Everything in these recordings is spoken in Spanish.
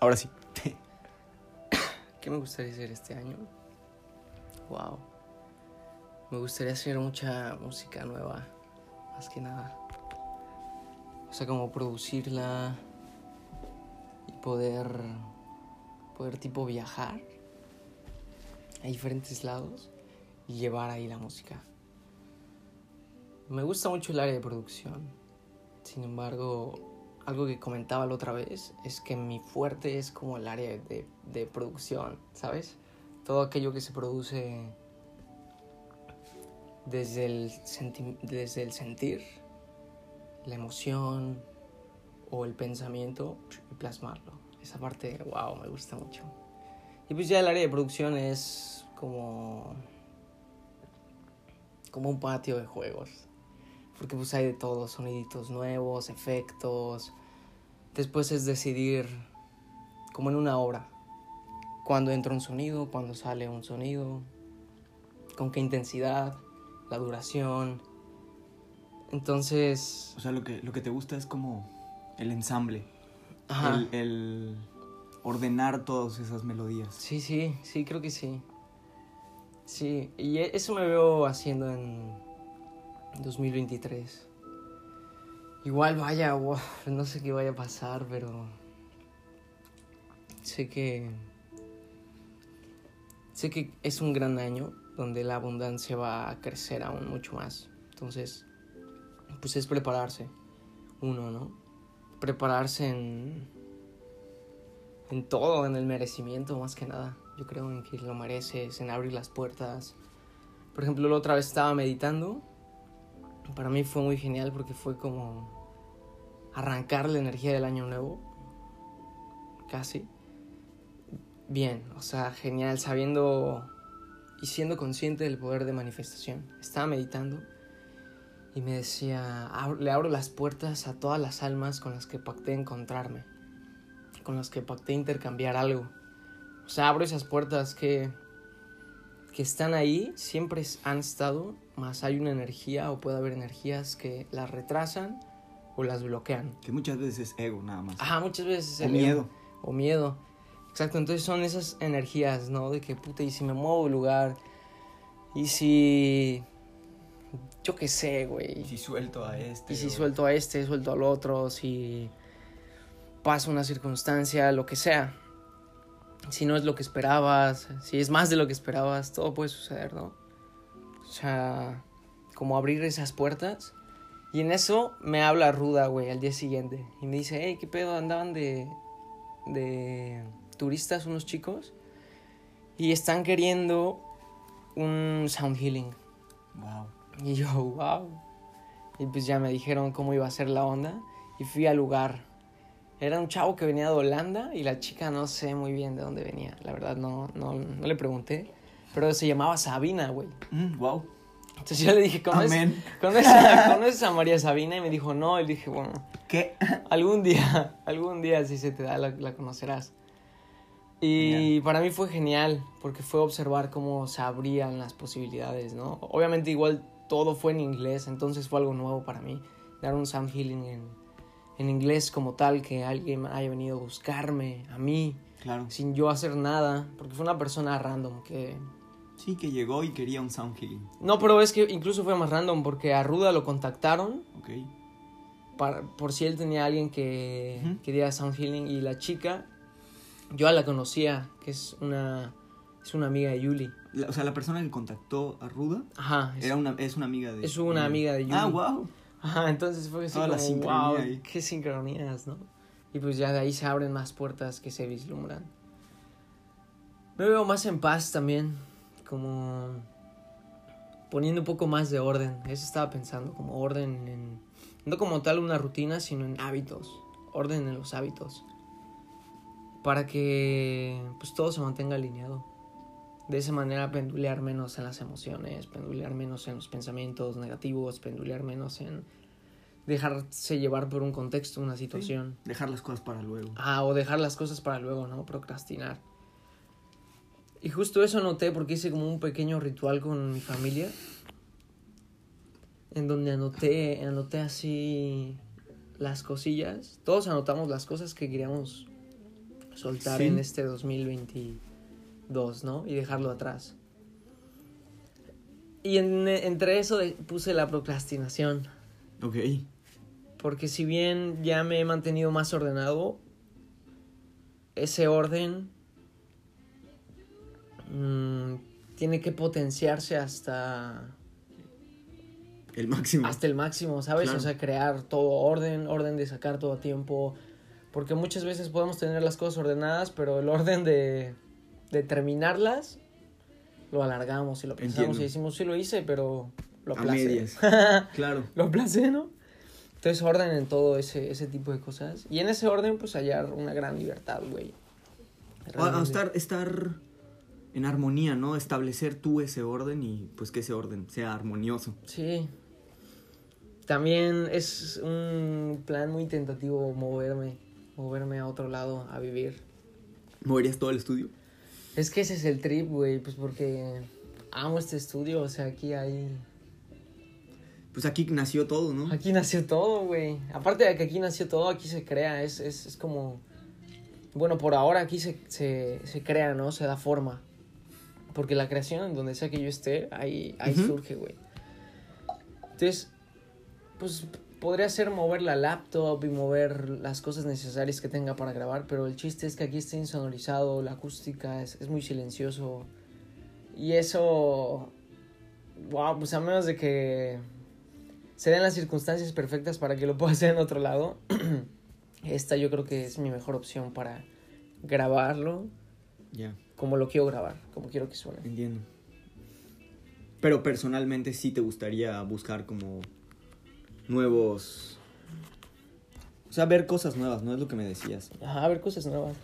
Ahora sí. ¿Qué me gustaría hacer este año? Wow. Me gustaría hacer mucha música nueva, más que nada. O sea, como producirla y poder, poder tipo viajar a diferentes lados y llevar ahí la música. Me gusta mucho el área de producción. Sin embargo, algo que comentaba la otra vez es que mi fuerte es como el área de, de producción, ¿sabes? Todo aquello que se produce desde el, desde el sentir, la emoción o el pensamiento y plasmarlo. Esa parte, wow, me gusta mucho. Y pues ya el área de producción es como como un patio de juegos. Porque pues hay de todo, soniditos nuevos, efectos. Después es decidir, como en una obra, cuándo entra un sonido, cuándo sale un sonido, con qué intensidad, la duración. Entonces, O sea, lo que, lo que te gusta es como el ensamble. ajá. El, el ordenar todas esas melodías. Sí, sí, sí, creo que sí. Sí, y e- eso me veo haciendo en 2023. Igual vaya, no sé qué vaya a pasar, pero sé que sé que es un gran año donde la abundancia va a crecer aún mucho más. Entonces, pues es prepararse uno, ¿no? Prepararse en en todo, en el merecimiento más que nada. Yo creo en que lo mereces, en abrir las puertas. Por ejemplo, la otra vez estaba meditando. Para mí fue muy genial porque fue como arrancar la energía del año nuevo. Casi. Bien, o sea, genial, sabiendo y siendo consciente del poder de manifestación. Estaba meditando y me decía, "Ab- le abro las puertas a todas las almas con las que pacté encontrarme con las que pacté intercambiar algo. O sea, abro esas puertas que, que están ahí, siempre han estado, más hay una energía o puede haber energías que las retrasan o las bloquean. Que muchas veces es ego nada más. Ajá, muchas veces o el miedo. ego, O miedo. Exacto, entonces son esas energías, ¿no? De que puta, y si me muevo de lugar, y si... Yo qué sé, güey. Y si suelto a este. Y si o- suelto a este, suelto al otro, si pasa una circunstancia, lo que sea. Si no es lo que esperabas, si es más de lo que esperabas, todo puede suceder, ¿no? O sea, como abrir esas puertas. Y en eso me habla Ruda, güey, al día siguiente. Y me dice, hey, ¿qué pedo? Andaban de, de turistas unos chicos. Y están queriendo un sound healing. Wow. Y yo, wow. Y pues ya me dijeron cómo iba a ser la onda. Y fui al lugar. Era un chavo que venía de Holanda y la chica no sé muy bien de dónde venía. La verdad no, no, no le pregunté. Pero se llamaba Sabina, güey. Mm, wow. Entonces yo le dije, ¿conoces. ¿conoces, ¿conoces a María Sabina? Y me dijo, no. Y le dije, bueno, ¿Qué? algún día, algún día si se te da la, la conocerás. Y Genial. para mí fue genial porque fue observar cómo se abrían las posibilidades, ¿no? Obviamente igual todo fue en inglés, entonces fue algo nuevo para mí. Dar un sound healing en, en inglés como tal, que alguien haya venido a buscarme, a mí, Claro. sin yo hacer nada, porque fue una persona random que... Sí, que llegó y quería un sound healing. No, pero es que incluso fue más random porque a Ruda lo contactaron Ok. para, por si él tenía alguien que Ujú. quería sound healing y la chica yo la conocía que es una es una amiga de Yuli La- o sea, la persona que contactó a Ruda ajá es, era una, es una amiga de. es una de- amiga de Yuli Ah, wow. ajá entonces fue así la como, sincronía wow ahí. qué sincronías no y pues ya de ahí se abren más puertas que se vislumbran me veo más en paz también como poniendo un poco más de orden eso estaba pensando como orden en no como tal una rutina sino en hábitos orden en los hábitos para que pues todo se mantenga alineado. De esa manera pendulear menos en las emociones, pendulear menos en los pensamientos negativos, pendulear menos en dejarse llevar por un contexto, una situación. Dejar las cosas para luego. Ah, o dejar las cosas para luego, ¿no? Procrastinar. Y justo eso noté porque hice como un pequeño ritual con mi familia. En donde anoté, anoté así las cosillas. Todos anotamos las cosas que queríamos soltar Sí. en este 2022, ¿no? Y dejarlo atrás. Y en- entre eso puse la procrastinación. Ok. Porque si bien ya me he mantenido más ordenado, ese orden mm, tiene que potenciarse hasta, El máximo. hasta el máximo, ¿sabes? Claro. O sea, crear todo orden, orden de sacar todo a tiempo. Porque muchas veces podemos tener las cosas ordenadas, pero el orden de, de terminarlas lo alargamos y lo pensamos Entiendo. y decimos, sí lo hice, pero lo A aplacé. Claro. lo aplacé, ¿no? Entonces orden en todo ese, ese tipo de cosas. Y en ese orden, pues hallar una gran libertad, güey. Realmente. estar en armonía, ¿no? Establecer tú ese orden y pues que ese orden sea armonioso. Sí. También es un plan muy tentativo moverme, moverme a otro lado, a vivir. ¿Moverías todo el estudio? Es que ese es el trip, güey, pues porque amo este estudio, o sea, aquí hay... Pues aquí nació todo, ¿no? Aquí nació todo, güey. Aparte de que aquí nació todo, aquí se crea, es, es, es como... Bueno, por ahora aquí se, se, se crea, ¿no? Se da forma. Porque la creación, en donde sea que yo esté, ahí, ahí Ujú. surge, güey. Entonces, pues podría ser mover la laptop y mover las cosas necesarias que tenga para grabar, pero el chiste es que aquí esté insonorizado, la acústica es, es muy silencioso. Y eso... Wow, pues a menos de que se den las circunstancias perfectas para que lo pueda hacer en otro lado. Esta yo creo que es mi mejor opción para grabarlo Ya, como lo quiero grabar, como quiero que suene. entiendo. Pero personalmente sí te gustaría buscar como nuevos... O sea, ver cosas nuevas, ¿no? Es lo que me decías. Ajá, ver cosas nuevas.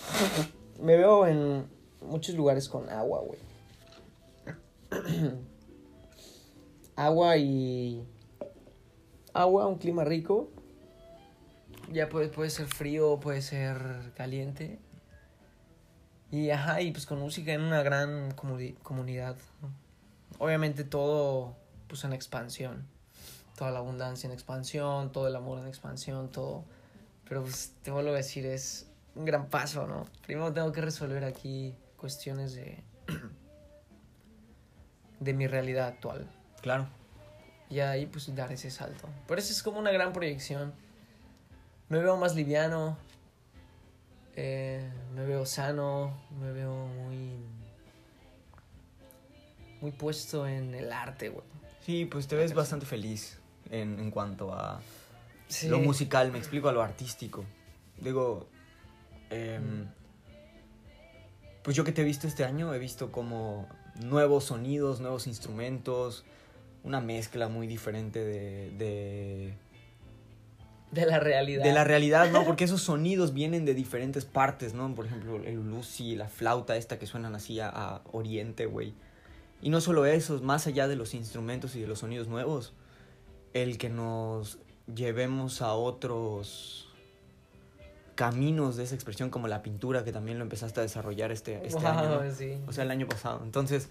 Me veo en muchos lugares con agua, güey. agua y... Agua, un clima rico. Ya puede, puede ser frío, puede ser caliente. Y ajá, y pues con música en una gran comuni- comunidad. ¿no? Obviamente todo pues en expansión. Toda la abundancia en expansión, todo el amor en expansión, todo. Pero pues te vuelvo a decir, es un gran paso, ¿no? Primero tengo que resolver aquí cuestiones de. de mi realidad actual. Claro. Y ahí pues dar ese salto. Por eso es como una gran proyección. Me veo más liviano. Eh, me veo sano. Me veo muy. muy puesto en el arte, güey. Sí, pues te ves bastante feliz en, en cuanto a Sí. lo musical, me explico, a lo artístico. Digo, em, pues yo que te he visto este año, he visto como nuevos sonidos, nuevos instrumentos, una mezcla muy diferente de, de, De la realidad. de la realidad, ¿no? Porque esos sonidos vienen de diferentes partes, ¿no? Por ejemplo, el ulusi, la flauta esta que suenan así a, a oriente, güey. Y no solo eso, más allá de los instrumentos y de los sonidos nuevos, el que nos llevemos a otros caminos de esa expresión, como la pintura, que también lo empezaste a desarrollar este, este año, ¿no? Sí. O sea, el año pasado. Entonces,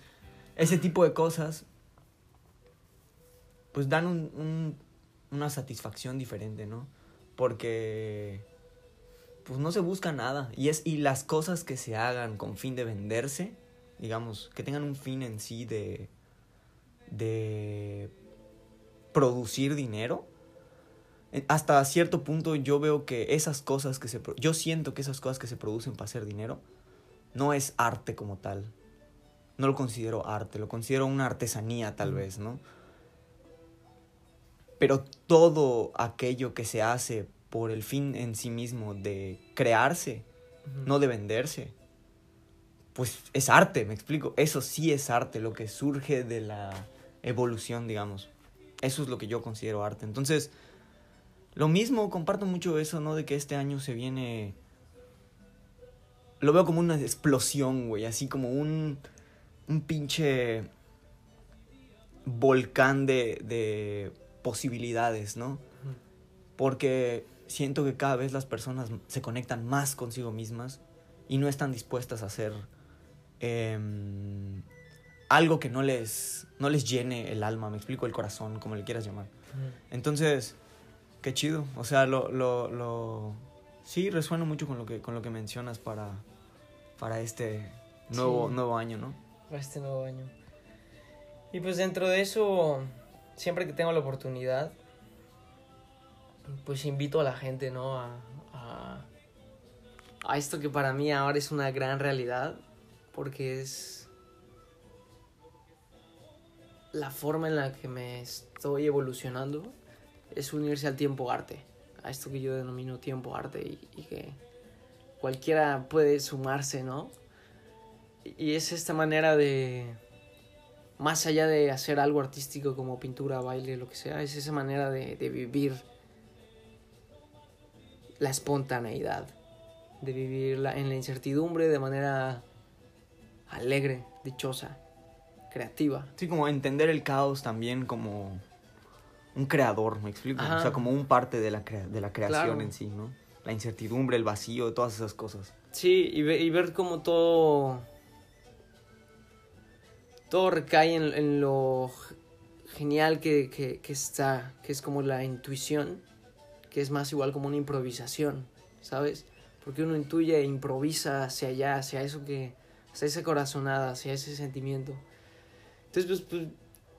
ese tipo de cosas, pues dan un- un- una satisfacción diferente, ¿no? Porque, pues no se busca nada. Y, es, y las cosas que se hagan con fin de venderse, digamos, que tengan un fin en sí de, de producir dinero, eh, hasta cierto punto yo veo que esas cosas que se... Yo siento que esas cosas que se producen para hacer dinero, no es arte como tal. No lo considero arte, lo considero una artesanía tal vez, ¿no? Pero todo aquello que se hace por el fin en sí mismo de crearse, no de venderse, pues es arte, me explico. Eso sí es arte, lo que surge de la evolución, digamos. Eso es lo que yo considero arte. Entonces, lo mismo, comparto mucho eso, ¿no? De que este año se viene... Lo veo como una explosión, güey, así como un, un pinche volcán de, de posibilidades, ¿no? Porque siento que cada vez las personas se conectan más consigo mismas y no están dispuestas a hacer em, algo que no les, no les llene el alma, me explico, el corazón, como le quieras llamar. Entonces, qué chido. O sea, lo, lo, lo, Sí, resueno mucho con lo que, con lo que mencionas para, para este nuevo, Sí. nuevo año, ¿no? para este nuevo año. Y pues dentro de eso, siempre que tengo la oportunidad, pues invito a la gente, ¿no? A, a, esto que para mí ahora es una gran realidad, porque es la forma en la que me estoy evolucionando, es unirse al tiempo arte, a esto que yo denomino tiempo arte y, y que cualquiera puede sumarse, ¿no? Y es esta manera de, más allá de hacer algo artístico como pintura, baile, lo que sea, es esa manera de, de vivir la espontaneidad, de vivir la- en la incertidumbre de manera alegre, dichosa, creativa. Sí, como entender el caos también como un creador, ¿me explico? Ajá. O sea, como un parte de la, crea- de la creación Claro. en sí, ¿no? La incertidumbre, el vacío, todas esas cosas. Sí, y, ve- y ver cómo todo. Todo recae en, en lo genial que, que, está, que es como la intuición, que es más igual como una improvisación, ¿sabes? Porque uno intuye e improvisa hacia allá, hacia eso que. hacia esa corazonada, hacia ese sentimiento. Entonces, pues, pues,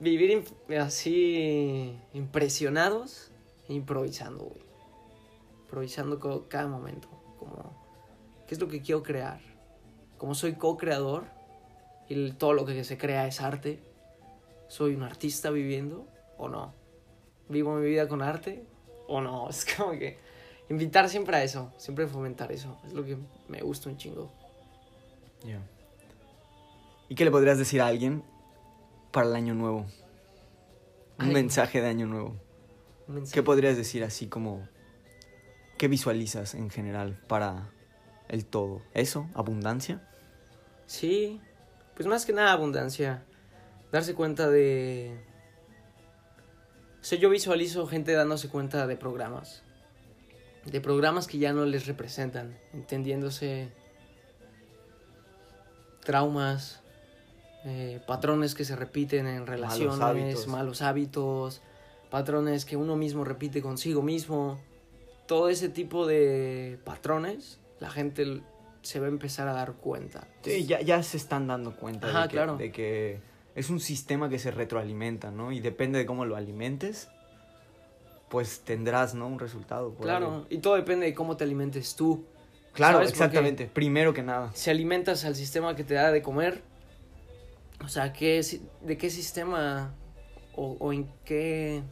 vivir así impresionados e improvisando, güey. Improvisando cada momento, como qué es lo que quiero crear. Como soy co-creador el- todo lo que se crea es arte, ¿soy un artista viviendo o no? ¿Vivo mi vida con arte o no? Es como que invitar siempre a eso, siempre fomentar eso. Es lo que me gusta un chingo. Ya. ¿Y qué le podrías decir a alguien para el año nuevo? Un Ay. mensaje de año nuevo. ¿Qué podrías decir así como... ¿Qué visualizas en general para el todo? ¿Eso? ¿Abundancia? Sí, pues más que nada abundancia. Darse cuenta de... O sea, yo visualizo gente dándose cuenta de programas. De programas que ya no les representan. Entendiéndose traumas, eh, patrones que se repiten en relaciones, hábitos. malos hábitos, patrones que uno mismo repite consigo mismo. Todo ese tipo de patrones, la gente se va a empezar a dar cuenta. Sí, ya, ya se están dando cuenta Ajá, de, que, claro. de que es un sistema que se retroalimenta, ¿no? Y depende de cómo lo alimentes, pues tendrás, ¿no? Un resultado. por Claro, algo. y todo depende de cómo te alimentes tú. Claro, ¿Sabes? Porque- exactamente. Primero que nada. Si alimentas al sistema que te da de comer, o sea, ¿qué, ¿de qué sistema o, o en qué...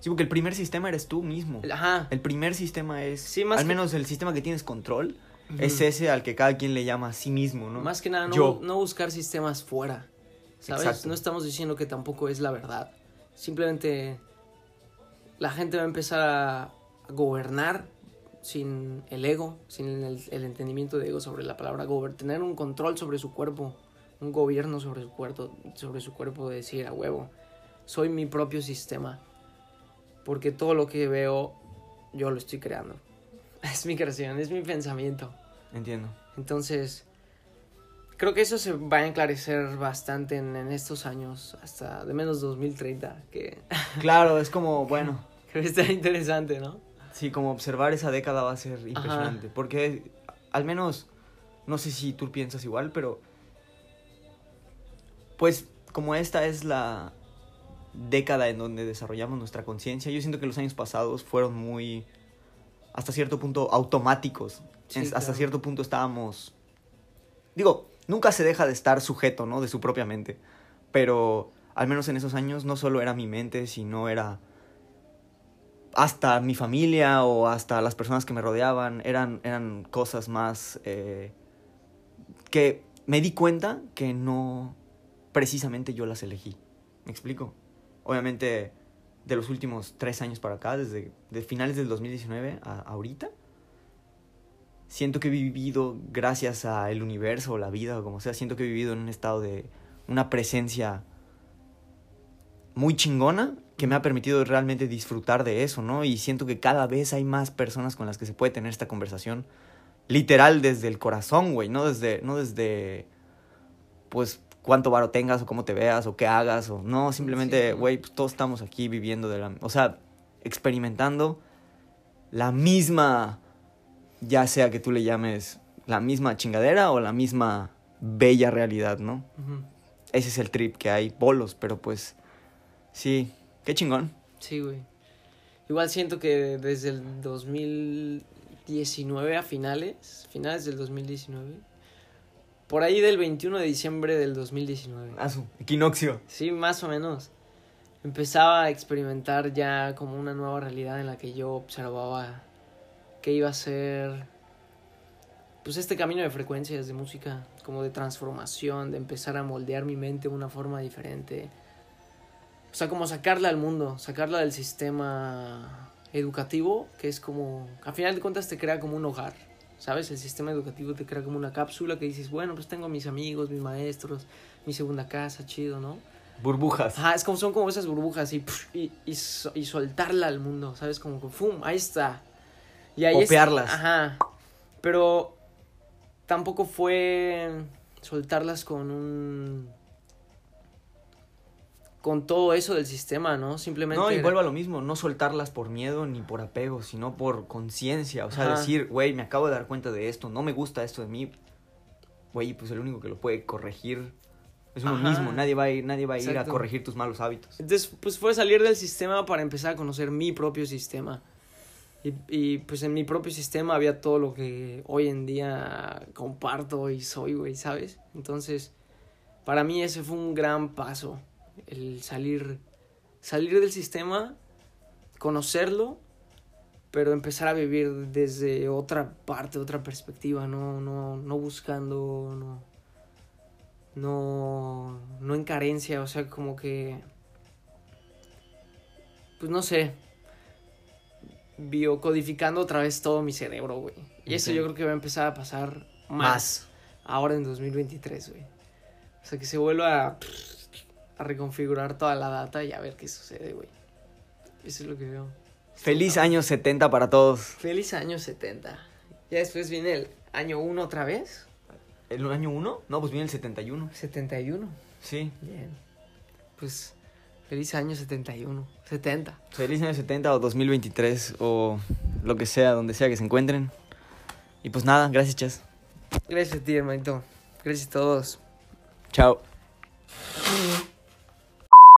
Sí, porque el primer sistema eres tú mismo. Ajá, El primer sistema es, Sí, más al que- menos el sistema que tienes control, Es ese al que cada quien le llama a sí mismo, ¿no? más que nada no, Yo. no buscar sistemas fuera, ¿sabes? Exacto. No estamos diciendo que tampoco es la verdad. Simplemente la gente va a empezar a, a gobernar sin el ego, sin el, el entendimiento de ego sobre la palabra gober, tener un control sobre su cuerpo, un gobierno sobre su cuerpo, sobre su cuerpo de decir a huevo, soy mi propio sistema, porque todo lo que veo yo lo estoy creando. Es mi creación, es mi pensamiento. Entiendo. Entonces, creo que eso se va a enclarecer bastante en, en estos años, hasta de menos 2030, que Claro, es como, bueno, creo que está interesante, ¿no? sí, como observar esa década va a ser impresionante. Porque al menos, no sé si tú piensas igual, pero pues como esta es la década en donde desarrollamos nuestra conciencia, yo siento que los años pasados fueron muy, hasta cierto punto, automáticos. Sí, Hasta claro. cierto punto estábamos, digo, nunca se deja de estar sujeto, ¿no? De su propia mente. Pero al menos en esos años no solo era mi mente, sino era hasta mi familia o hasta las personas que me rodeaban. Eran, eran cosas más eh, que me di cuenta que no precisamente yo las elegí. ¿Me explico? Obviamente de los últimos tres años para acá, desde de finales del 2019 a ahorita, siento que he vivido, gracias a el universo o la vida o como sea, siento que he vivido en un estado de una presencia muy chingona que me ha permitido realmente disfrutar de eso, ¿no? Y siento que cada vez hay más personas con las que se puede tener esta conversación literal desde el corazón, güey, no desde no desde pues cuánto varo tengas o cómo te veas o qué hagas o no, simplemente, Sí. güey, pues todos estamos aquí viviendo de la, o sea, experimentando la misma, ya sea que tú le llames la misma chingadera o la misma bella realidad, ¿no? Ese es el trip que hay, bolos, pero pues sí, qué chingón. Sí, güey. Igual siento que desde el 2019 a finales, finales del 2019, por ahí del 21 de diciembre del 2019. Ah, su equinoccio. Sí, más o menos. Empezaba a experimentar ya como una nueva realidad en la que yo observaba que iba a ser pues este camino de frecuencias de música, como de transformación, de empezar a moldear mi mente de una forma diferente. O sea, como sacarla al mundo, sacarla del sistema educativo, que es como, a final de cuentas te crea como un hogar, ¿sabes? El sistema educativo te crea como una cápsula que dices, bueno, pues tengo mis amigos, mis maestros, mi segunda casa, chido, ¿no? Burbujas. Ajá, es como son como esas burbujas y, y, y, y soltarla al mundo, ¿sabes? Como que ¡fum! Ahí está. Y ahí es-. Ajá. Pero tampoco fue soltarlas con un con todo eso del sistema, ¿no? Simplemente No, y vuelvo a lo mismo, no soltarlas por miedo ni por apego, sino por conciencia. O sea, Ajá. decir, güey, me acabo de dar cuenta de esto, no me gusta esto de mí. Güey, pues el único que lo puede corregir es uno Ajá. mismo. Nadie va a ir, nadie va a, ir a corregir tus malos hábitos. Entonces, pues fue salir del sistema para empezar a conocer mi propio sistema. Y, y, pues en mi propio sistema había todo lo que hoy en día comparto y soy, güey, ¿sabes? Entonces, para mí ese fue un gran paso, el salir, salir del sistema, conocerlo, pero empezar a vivir desde otra parte, otra perspectiva, no, no, no buscando, no, no, no en carencia, o sea, como que, pues no sé, biocodificando otra vez todo mi cerebro, güey. Y eso yo creo que va a empezar a pasar más, Más. ahora en 2023, güey. O sea, que se vuelva a, a reconfigurar toda la data y a ver qué sucede, güey. Eso es lo que veo. Feliz año 70 para todos. Feliz año 70. Ya después viene el año 1 otra vez. ¿El año 1? No, pues viene el 71. 71. Sí. Bien. Pues feliz año 71. 70. Feliz año 70 o 2023 o lo que sea, donde sea que se encuentren. Y pues nada, gracias, Chas. Gracias a ti, hermanito. Gracias a todos. Chao. Mm.